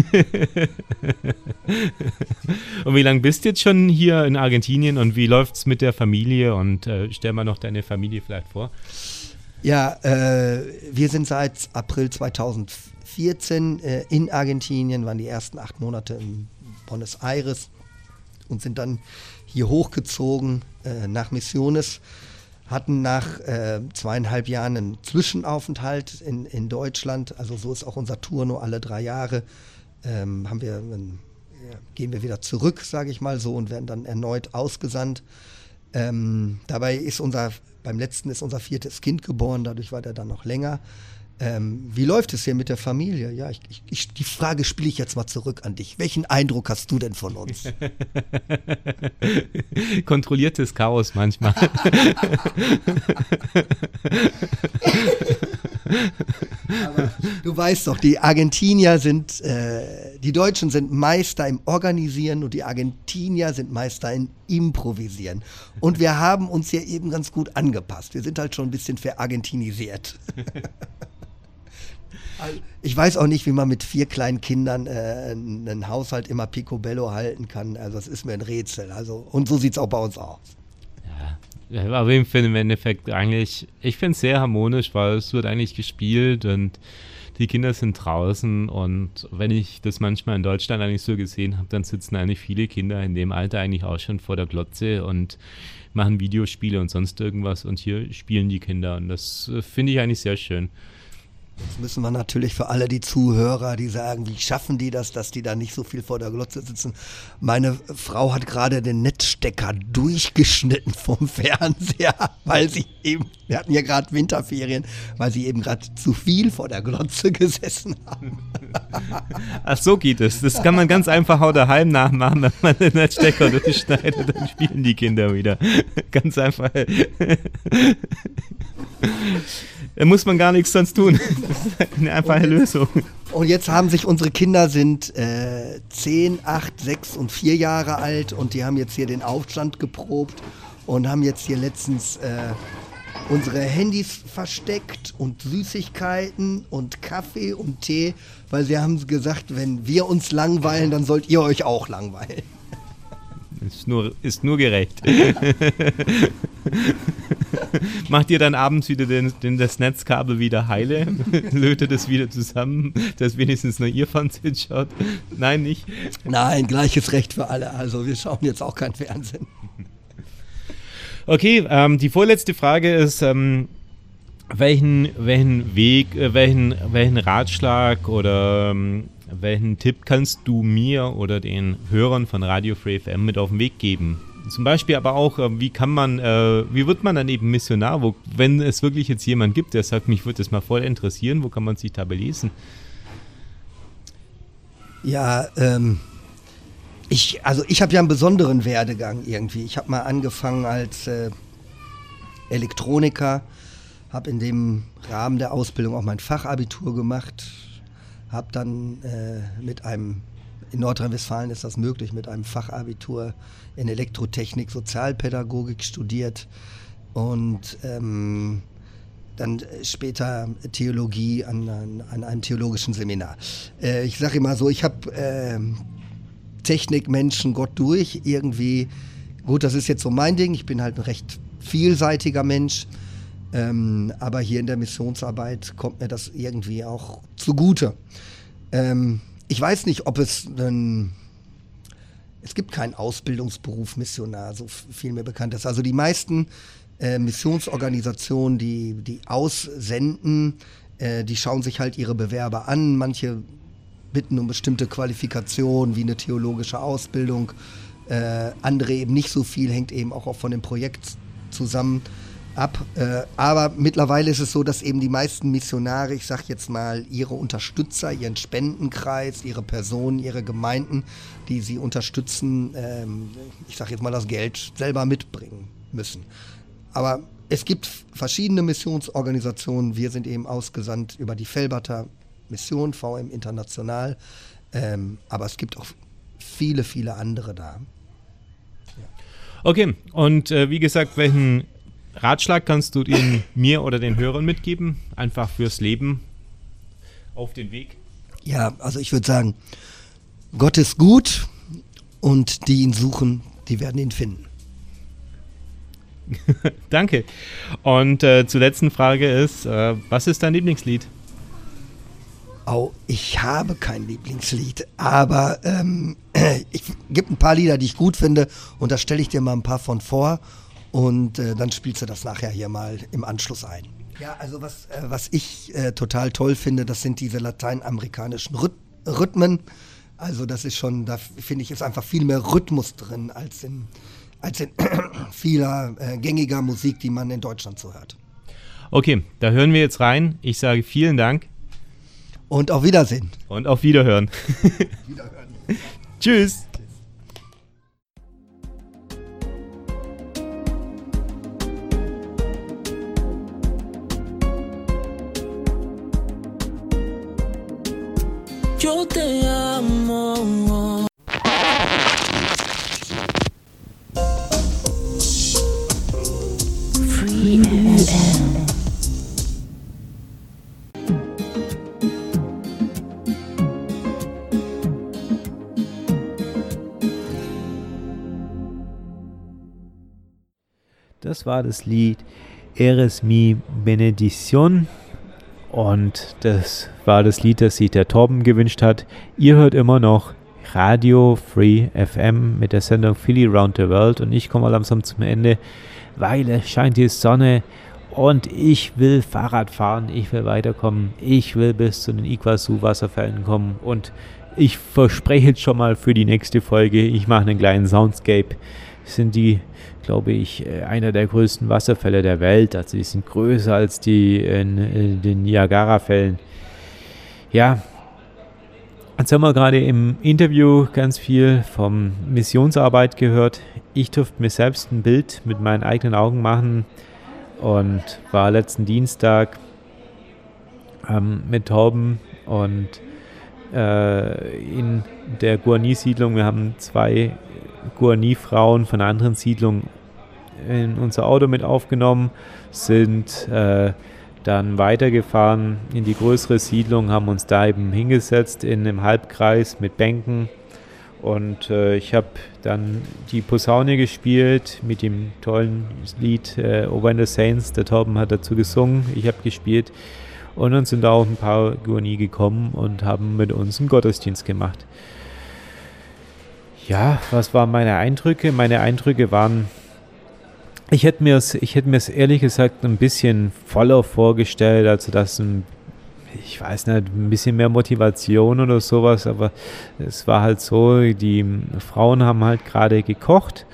[SPEAKER 3] und wie lange bist du jetzt schon hier in Argentinien und wie läuft es mit der Familie? Und äh, stell mal noch deine Familie vielleicht vor.
[SPEAKER 4] Ja, äh, wir sind seit April 2014 äh, in Argentinien, waren die ersten acht Monate in Buenos Aires und sind dann hier hochgezogen äh, nach Missiones hatten nach äh, zweieinhalb Jahren einen Zwischenaufenthalt in, in Deutschland. Also so ist auch unser Tour nur alle drei Jahre. Ähm, haben wir, einen, gehen wir wieder zurück, sage ich mal so, und werden dann erneut ausgesandt. Ähm, dabei ist unser, beim letzten ist unser viertes Kind geboren, dadurch war der dann noch länger. Ähm, wie läuft es hier mit der Familie? Ja, ich, ich, die Frage spiele ich jetzt mal zurück an dich. Welchen Eindruck hast du denn von uns?
[SPEAKER 3] Kontrolliertes Chaos manchmal.
[SPEAKER 4] Aber du weißt doch, die Argentinier sind, äh, die Deutschen sind Meister im Organisieren und die Argentinier sind Meister im Improvisieren. Und wir haben uns hier eben ganz gut angepasst. Wir sind halt schon ein bisschen verargentinisiert. Ich weiß auch nicht, wie man mit vier kleinen Kindern äh, einen Haushalt immer picobello halten kann. Also das ist mir ein Rätsel. Also, und so sieht es auch bei uns aus.
[SPEAKER 3] Ja, aber ich finde im Endeffekt eigentlich, ich finde es sehr harmonisch, weil es wird eigentlich gespielt und die Kinder sind draußen und wenn ich das manchmal in Deutschland eigentlich so gesehen habe, dann sitzen eigentlich viele Kinder in dem Alter eigentlich auch schon vor der Glotze und machen Videospiele und sonst irgendwas und hier spielen die Kinder und das äh, finde ich eigentlich sehr schön.
[SPEAKER 4] Jetzt müssen wir natürlich für alle die Zuhörer, die sagen, wie schaffen die das, dass die da nicht so viel vor der Glotze sitzen. Meine Frau hat gerade den Netzstecker durchgeschnitten vom Fernseher, weil sie eben, wir hatten ja gerade Winterferien, weil sie eben gerade zu viel vor der Glotze gesessen haben.
[SPEAKER 3] Ach, so geht es. Das kann man ganz einfach auch daheim nachmachen, wenn man den Netzstecker durchschneidet, dann spielen die Kinder wieder. Ganz einfach. Da muss man gar nichts sonst tun. Das ist eine einfache Lösung.
[SPEAKER 4] Und jetzt haben sich unsere Kinder sind äh, 10, 8, 6 und 4 Jahre alt und die haben jetzt hier den Aufstand geprobt und haben jetzt hier letztens äh, unsere Handys versteckt und Süßigkeiten und Kaffee und Tee, weil sie haben gesagt, wenn wir uns langweilen, dann sollt ihr euch auch langweilen.
[SPEAKER 3] Ist nur, ist nur gerecht. Macht ihr dann abends wieder den, den, das Netzkabel wieder heile? Lötet es wieder zusammen, dass wenigstens nur ihr Fernsehen schaut? Nein, nicht?
[SPEAKER 4] Nein, gleiches Recht für alle. Also wir schauen jetzt auch kein Fernsehen.
[SPEAKER 3] Okay, ähm, die vorletzte Frage ist, ähm, welchen, welchen Weg, äh, welchen, welchen Ratschlag oder ähm, welchen Tipp kannst du mir oder den Hörern von Radio Free FM mit auf den Weg geben? Zum Beispiel aber auch, äh, wie kann man, äh, wie wird man dann eben Missionar, wo, wenn es wirklich jetzt jemand gibt, der sagt, mich würde das mal voll interessieren, wo kann man sich da belesen?
[SPEAKER 4] Ja, ähm, ich, also ich habe ja einen besonderen Werdegang irgendwie. Ich habe mal angefangen als äh, Elektroniker, habe in dem Rahmen der Ausbildung auch mein Fachabitur gemacht, habe dann äh, mit einem, in Nordrhein-Westfalen ist das möglich, mit einem Fachabitur in Elektrotechnik, Sozialpädagogik studiert und ähm, dann später Theologie an, an, an einem theologischen Seminar. Äh, ich sage immer so, ich habe äh, Technik, Menschen, Gott durch irgendwie. Gut, das ist jetzt so mein Ding. Ich bin halt ein recht vielseitiger Mensch. Ähm, aber hier in der Missionsarbeit kommt mir das irgendwie auch zugute. Ähm, ich weiß nicht, ob es ein. Es gibt keinen Ausbildungsberuf Missionar, so viel mir bekannt ist. Also die meisten äh, Missionsorganisationen, die, die aussenden, äh, die schauen sich halt ihre Bewerber an. Manche bitten um bestimmte Qualifikationen wie eine theologische Ausbildung. Äh, andere eben nicht so viel, hängt eben auch von dem Projekt zusammen ab. Äh, aber mittlerweile ist es so, dass eben die meisten Missionare, ich sag jetzt mal, ihre Unterstützer, ihren Spendenkreis, ihre Personen, ihre Gemeinden, die sie unterstützen, ähm, ich sag jetzt mal, das Geld selber mitbringen müssen. Aber es gibt verschiedene Missionsorganisationen. Wir sind eben ausgesandt über die Felberter Mission, VM International. Ähm, aber es gibt auch viele, viele andere da.
[SPEAKER 3] Ja. Okay, und äh, wie gesagt, welchen Ratschlag kannst du den, mir oder den Hörern mitgeben? Einfach fürs Leben auf den Weg?
[SPEAKER 4] Ja, also ich würde sagen, Gott ist gut und die ihn suchen, die werden ihn finden.
[SPEAKER 3] Danke. Und äh, zur letzten Frage ist, äh, was ist dein Lieblingslied?
[SPEAKER 4] Oh, ich habe kein Lieblingslied, aber ähm, ich gibt ein paar Lieder, die ich gut finde und da stelle ich dir mal ein paar von vor und äh, dann spielst du das nachher hier mal im Anschluss ein. Ja, also was, äh, was ich äh, total toll finde, das sind diese lateinamerikanischen Rhyth Rhythmen. Also das ist schon, da finde ich, ist einfach viel mehr Rhythmus drin als in, als in vieler äh, gängiger Musik, die man in Deutschland so hört.
[SPEAKER 3] Okay, da hören wir jetzt rein. Ich sage vielen Dank.
[SPEAKER 4] Und auf Wiedersehen.
[SPEAKER 3] Und auf Wiederhören. Wiederhören. Tschüss. Das war das Lied Eres mi Benedición. Und das war das Lied, das sich der Torben gewünscht hat. Ihr hört immer noch Radio Free FM mit der Sendung Philly Round the World. Und ich komme langsam zum Ende, weil es scheint die Sonne. Und ich will Fahrrad fahren, ich will weiterkommen, ich will bis zu den Iguazu-Wasserfällen kommen. Und ich verspreche jetzt schon mal für die nächste Folge, ich mache einen kleinen Soundscape. Sind die glaube ich, äh, einer der größten Wasserfälle der Welt. Also die sind größer als die in, in den Niagara-Fällen. Ja, jetzt haben wir gerade im Interview ganz viel vom Missionsarbeit gehört. Ich durfte mir selbst ein Bild mit meinen eigenen Augen machen und war letzten Dienstag ähm, mit Tauben und äh, in der Guarani-Siedlung. Wir haben zwei Guarani-Frauen von einer anderen Siedlung in unser Auto mit aufgenommen, sind äh, dann weitergefahren in die größere Siedlung, haben uns da eben hingesetzt in einem Halbkreis mit Bänken. Und äh, ich habe dann die Posaune gespielt mit dem tollen Lied äh, Over in the Saints. Der Torben hat dazu gesungen, ich habe gespielt. Und dann sind da auch ein paar Guani gekommen und haben mit uns einen Gottesdienst gemacht. Ja, was waren meine Eindrücke? Meine Eindrücke waren, ich hätte mir es, ich hätte mir es ehrlich gesagt ein bisschen voller vorgestellt, also dass ein, ich weiß nicht, ein bisschen mehr Motivation oder sowas, aber es war halt so, die Frauen haben halt gerade gekocht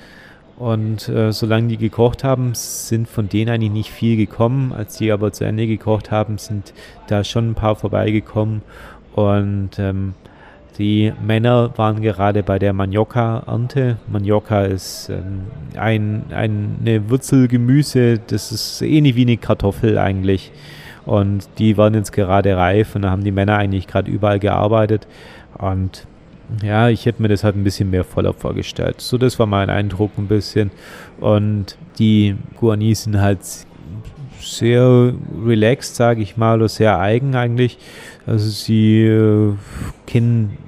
[SPEAKER 3] und äh, solange die gekocht haben, sind von denen eigentlich nicht viel gekommen. Als die aber zu Ende gekocht haben, sind da schon ein paar vorbeigekommen und ähm, die Männer waren gerade bei der Manioka-Ernte. Manioka ist ähm, ein, ein, eine Wurzelgemüse, das ist ähnlich wie eine Kartoffel eigentlich. Und die waren jetzt gerade reif und da haben die Männer eigentlich gerade überall gearbeitet. Und ja, ich hätte mir das halt ein bisschen mehr voller vorgestellt. So, das war mein Eindruck ein bisschen. Und die Guanis sind halt sehr relaxed, sage ich mal, oder sehr eigen eigentlich. Also sie äh, kennen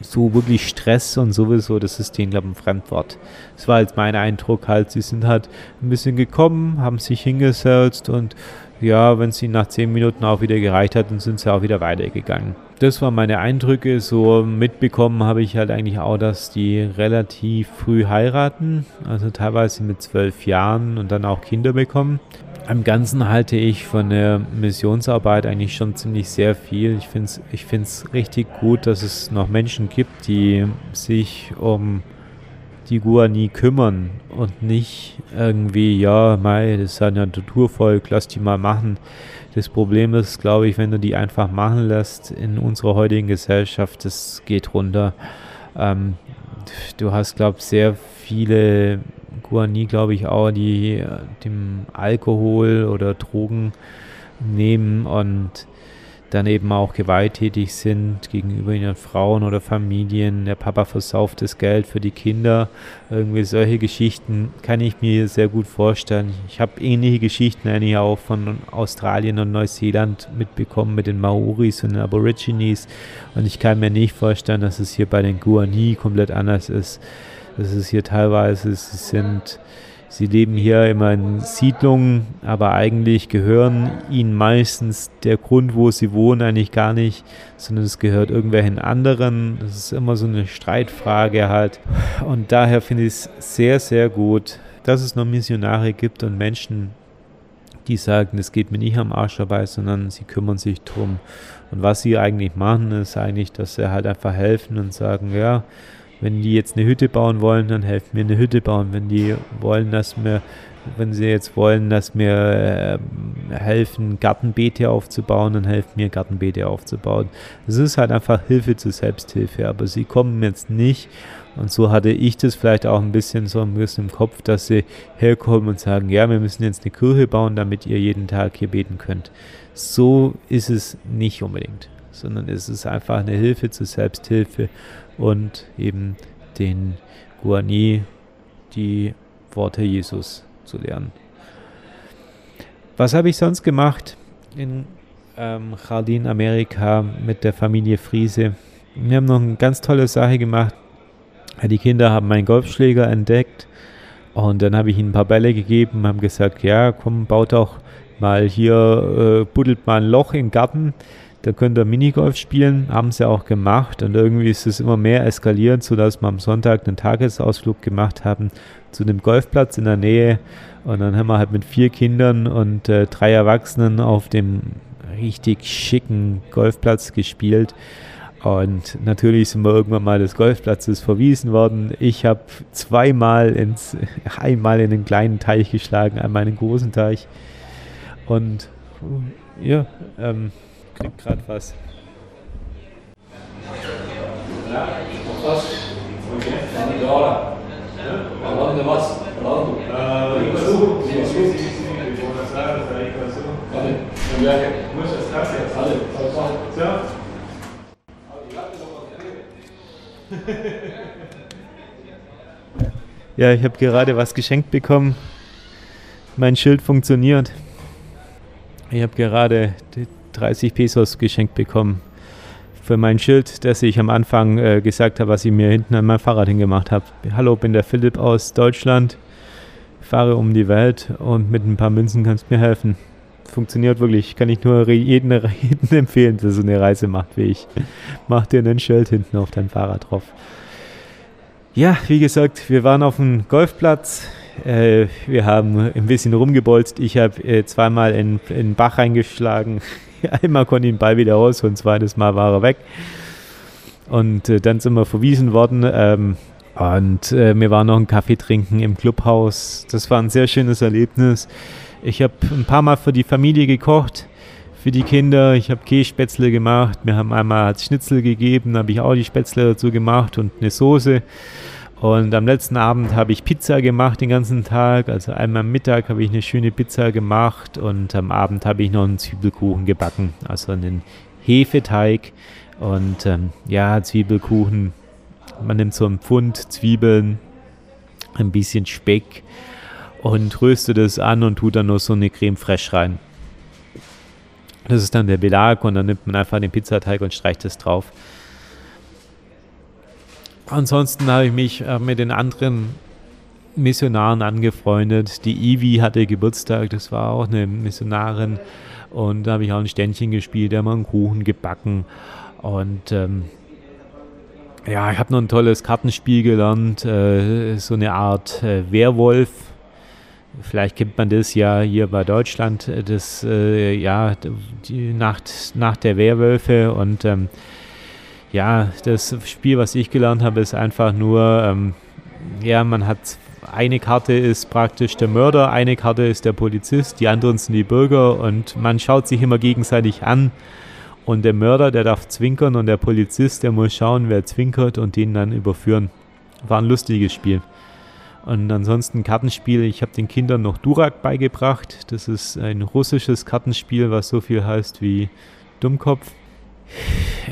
[SPEAKER 3] so wirklich Stress und sowieso, das ist denen, glaube ich, ein Fremdwort. Das war jetzt mein Eindruck halt. Sie sind halt ein bisschen gekommen, haben sich hingesetzt und ja, wenn es ihnen nach zehn Minuten auch wieder gereicht hat, dann sind sie auch wieder weitergegangen. Das waren meine Eindrücke. So mitbekommen habe ich halt eigentlich auch, dass die relativ früh heiraten, also teilweise mit zwölf Jahren und dann auch Kinder bekommen. Am Ganzen halte ich von der Missionsarbeit eigentlich schon ziemlich sehr viel. Ich finde es ich find's richtig gut, dass es noch Menschen gibt, die sich um die Guani kümmern und nicht irgendwie, ja, mei, das ist ein Naturvolk, lass die mal machen. Das Problem ist, glaube ich, wenn du die einfach machen lässt in unserer heutigen Gesellschaft, das geht runter. Ähm, du hast, glaube ich, sehr viele Guani, glaube ich, auch, die äh, dem Alkohol oder Drogen nehmen und dann eben auch gewalttätig sind gegenüber ihren Frauen oder Familien. Der Papa versauft das Geld für die Kinder. Irgendwie solche Geschichten kann ich mir sehr gut vorstellen. Ich habe ähnliche Geschichten eigentlich auch von Australien und Neuseeland mitbekommen mit den Maoris und den Aborigines. Und ich kann mir nicht vorstellen, dass es hier bei den Guani komplett anders ist. Das ist hier teilweise, sie sind Sie leben hier immer in Siedlungen, aber eigentlich gehören ihnen meistens der Grund, wo sie wohnen, eigentlich gar nicht, sondern es gehört irgendwelchen anderen. Das ist immer so eine Streitfrage halt. Und daher finde ich es sehr, sehr gut, dass es noch Missionare gibt und Menschen, die sagen, es geht mir nicht am Arsch dabei, sondern sie kümmern sich drum. Und was sie eigentlich machen, ist eigentlich, dass sie halt einfach helfen und sagen, ja, wenn die jetzt eine Hütte bauen wollen, dann helfen wir eine Hütte bauen. Wenn die wollen, dass wir, wenn sie jetzt wollen, dass wir äh, helfen, Gartenbeete aufzubauen, dann helfen wir Gartenbeete aufzubauen. Es ist halt einfach Hilfe zur Selbsthilfe, aber sie kommen jetzt nicht und so hatte ich das vielleicht auch ein bisschen so ein bisschen im Kopf, dass sie herkommen und sagen, ja, wir müssen jetzt eine Kirche bauen, damit ihr jeden Tag hier beten könnt. So ist es nicht unbedingt. sondern es ist einfach eine Hilfe zur Selbsthilfe und eben den Guani die Worte Jesus zu lernen. Was habe ich sonst gemacht in ähm, Jardin Amerika mit der Familie Friese? Wir haben noch eine ganz tolle Sache gemacht. Die Kinder haben meinen Golfschläger entdeckt und dann habe ich ihnen ein paar Bälle gegeben, haben gesagt, ja, komm, baut doch mal hier, äh, buddelt mal ein Loch im Garten, da könnt ihr Minigolf spielen, haben sie auch gemacht und irgendwie ist es immer mehr eskaliert, sodass wir am Sonntag einen Tagesausflug gemacht haben zu einem Golfplatz in der Nähe und dann haben wir halt mit vier Kindern und äh, drei Erwachsenen auf dem richtig schicken Golfplatz gespielt. Und natürlich sind wir irgendwann mal des Golfplatzes verwiesen worden. Ich habe zweimal ins, einmal in einen kleinen Teich geschlagen, einmal in einen großen Teich. Und ja, ähm, kriegt gerade was. Ja, ich habe gerade was geschenkt bekommen. Mein Schild funktioniert. Ich habe gerade 30 Pesos geschenkt bekommen für mein Schild, das ich am Anfang äh, gesagt habe, was ich mir hinten an mein Fahrrad hingemacht habe. Hallo, bin der Philipp aus Deutschland, fahre um die Welt und mit ein paar Münzen kannst du mir helfen. Funktioniert wirklich, kann ich nur jeden, jeden empfehlen, der so eine Reise macht wie ich. Mach dir ein Schild hinten auf dein Fahrrad drauf. Ja, wie gesagt, wir waren auf dem Golfplatz. Äh, wir haben ein bisschen rumgebolzt. Ich habe äh, zweimal in, in den Bach reingeschlagen. Einmal konnte ich den Ball wieder raus und zweites Mal war er weg. Und äh, dann sind wir verwiesen worden. Ähm, und äh, wir waren noch einen Kaffee trinken im Clubhaus. Das war ein sehr schönes Erlebnis. Ich habe ein paar Mal für die Familie gekocht, für die Kinder. Ich habe Kässpätzle gemacht. Wir haben einmal als Schnitzel gegeben, habe ich auch die Spätzle dazu gemacht und eine Soße. Und am letzten Abend habe ich Pizza gemacht den ganzen Tag. Also einmal am Mittag habe ich eine schöne Pizza gemacht und am Abend habe ich noch einen Zwiebelkuchen gebacken. Also einen Hefeteig und ähm, ja, Zwiebelkuchen. Man nimmt so einen Pfund Zwiebeln, ein bisschen Speck und röstet es an und tut dann noch so eine Creme fraiche rein. Das ist dann der Belag und dann nimmt man einfach den Pizzateig und streicht es drauf. Ansonsten habe ich mich äh, mit den anderen Missionaren angefreundet. Die Ivi hatte Geburtstag, das war auch eine Missionarin. Und da habe ich auch ein Ständchen gespielt, da haben wir einen Kuchen gebacken. Und ähm, ja, ich habe noch ein tolles Kartenspiel gelernt, äh, so eine Art äh, Werwolf. Vielleicht kennt man das ja hier bei Deutschland, äh, das, äh, ja, die Nacht, Nacht der Werwölfe. Und ähm, ja, das Spiel, was ich gelernt habe, ist einfach nur, ähm, ja, man hat eine Karte ist praktisch der Mörder, eine Karte ist der Polizist, die anderen sind die Bürger und man schaut sich immer gegenseitig an. Und der Mörder, der darf zwinkern und der Polizist, der muss schauen, wer zwinkert und den dann überführen. War ein lustiges Spiel. Und ansonsten Kartenspiel, ich habe den Kindern noch Durak beigebracht. Das ist ein russisches Kartenspiel, was so viel heißt wie Dummkopf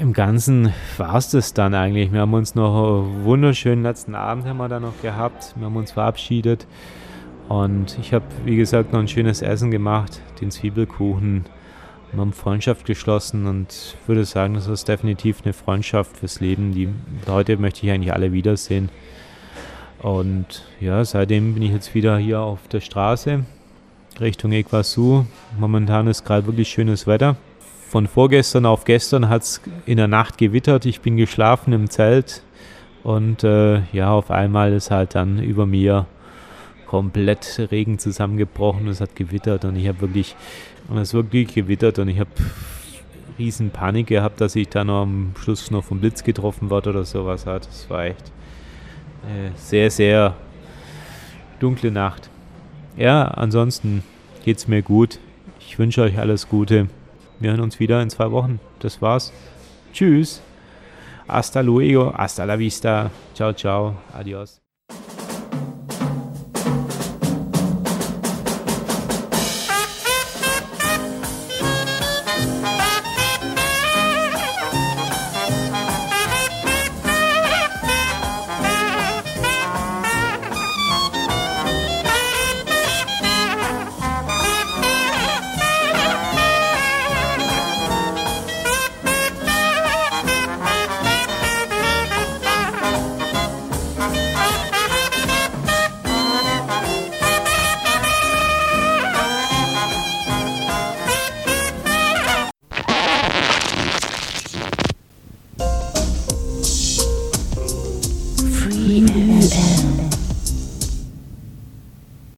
[SPEAKER 3] im Ganzen war es das dann eigentlich. Wir haben uns noch einen wunderschönen letzten Abend haben wir da noch gehabt. Wir haben uns verabschiedet. Und ich habe, wie gesagt, noch ein schönes Essen gemacht, den Zwiebelkuchen. Wir haben Freundschaft geschlossen und würde sagen, das ist definitiv eine Freundschaft fürs Leben. Die Leute möchte ich eigentlich alle wiedersehen. Und ja, seitdem bin ich jetzt wieder hier auf der Straße Richtung Iguazu. Momentan ist gerade wirklich schönes Wetter von vorgestern auf gestern hat es in der Nacht gewittert. Ich bin geschlafen im Zelt und äh, ja, auf einmal ist halt dann über mir komplett Regen zusammengebrochen. Es hat gewittert und ich habe wirklich, es wirklich gewittert und ich habe riesen Panik gehabt, dass ich dann am Schluss noch vom Blitz getroffen werde oder sowas hat. Es war echt äh, sehr, sehr dunkle Nacht. Ja, ansonsten geht es mir gut. Ich wünsche euch alles Gute. Wir hören uns wieder in zwei Wochen. Das war's. Tschüss. Hasta luego. Hasta la vista. Ciao, ciao. Adios.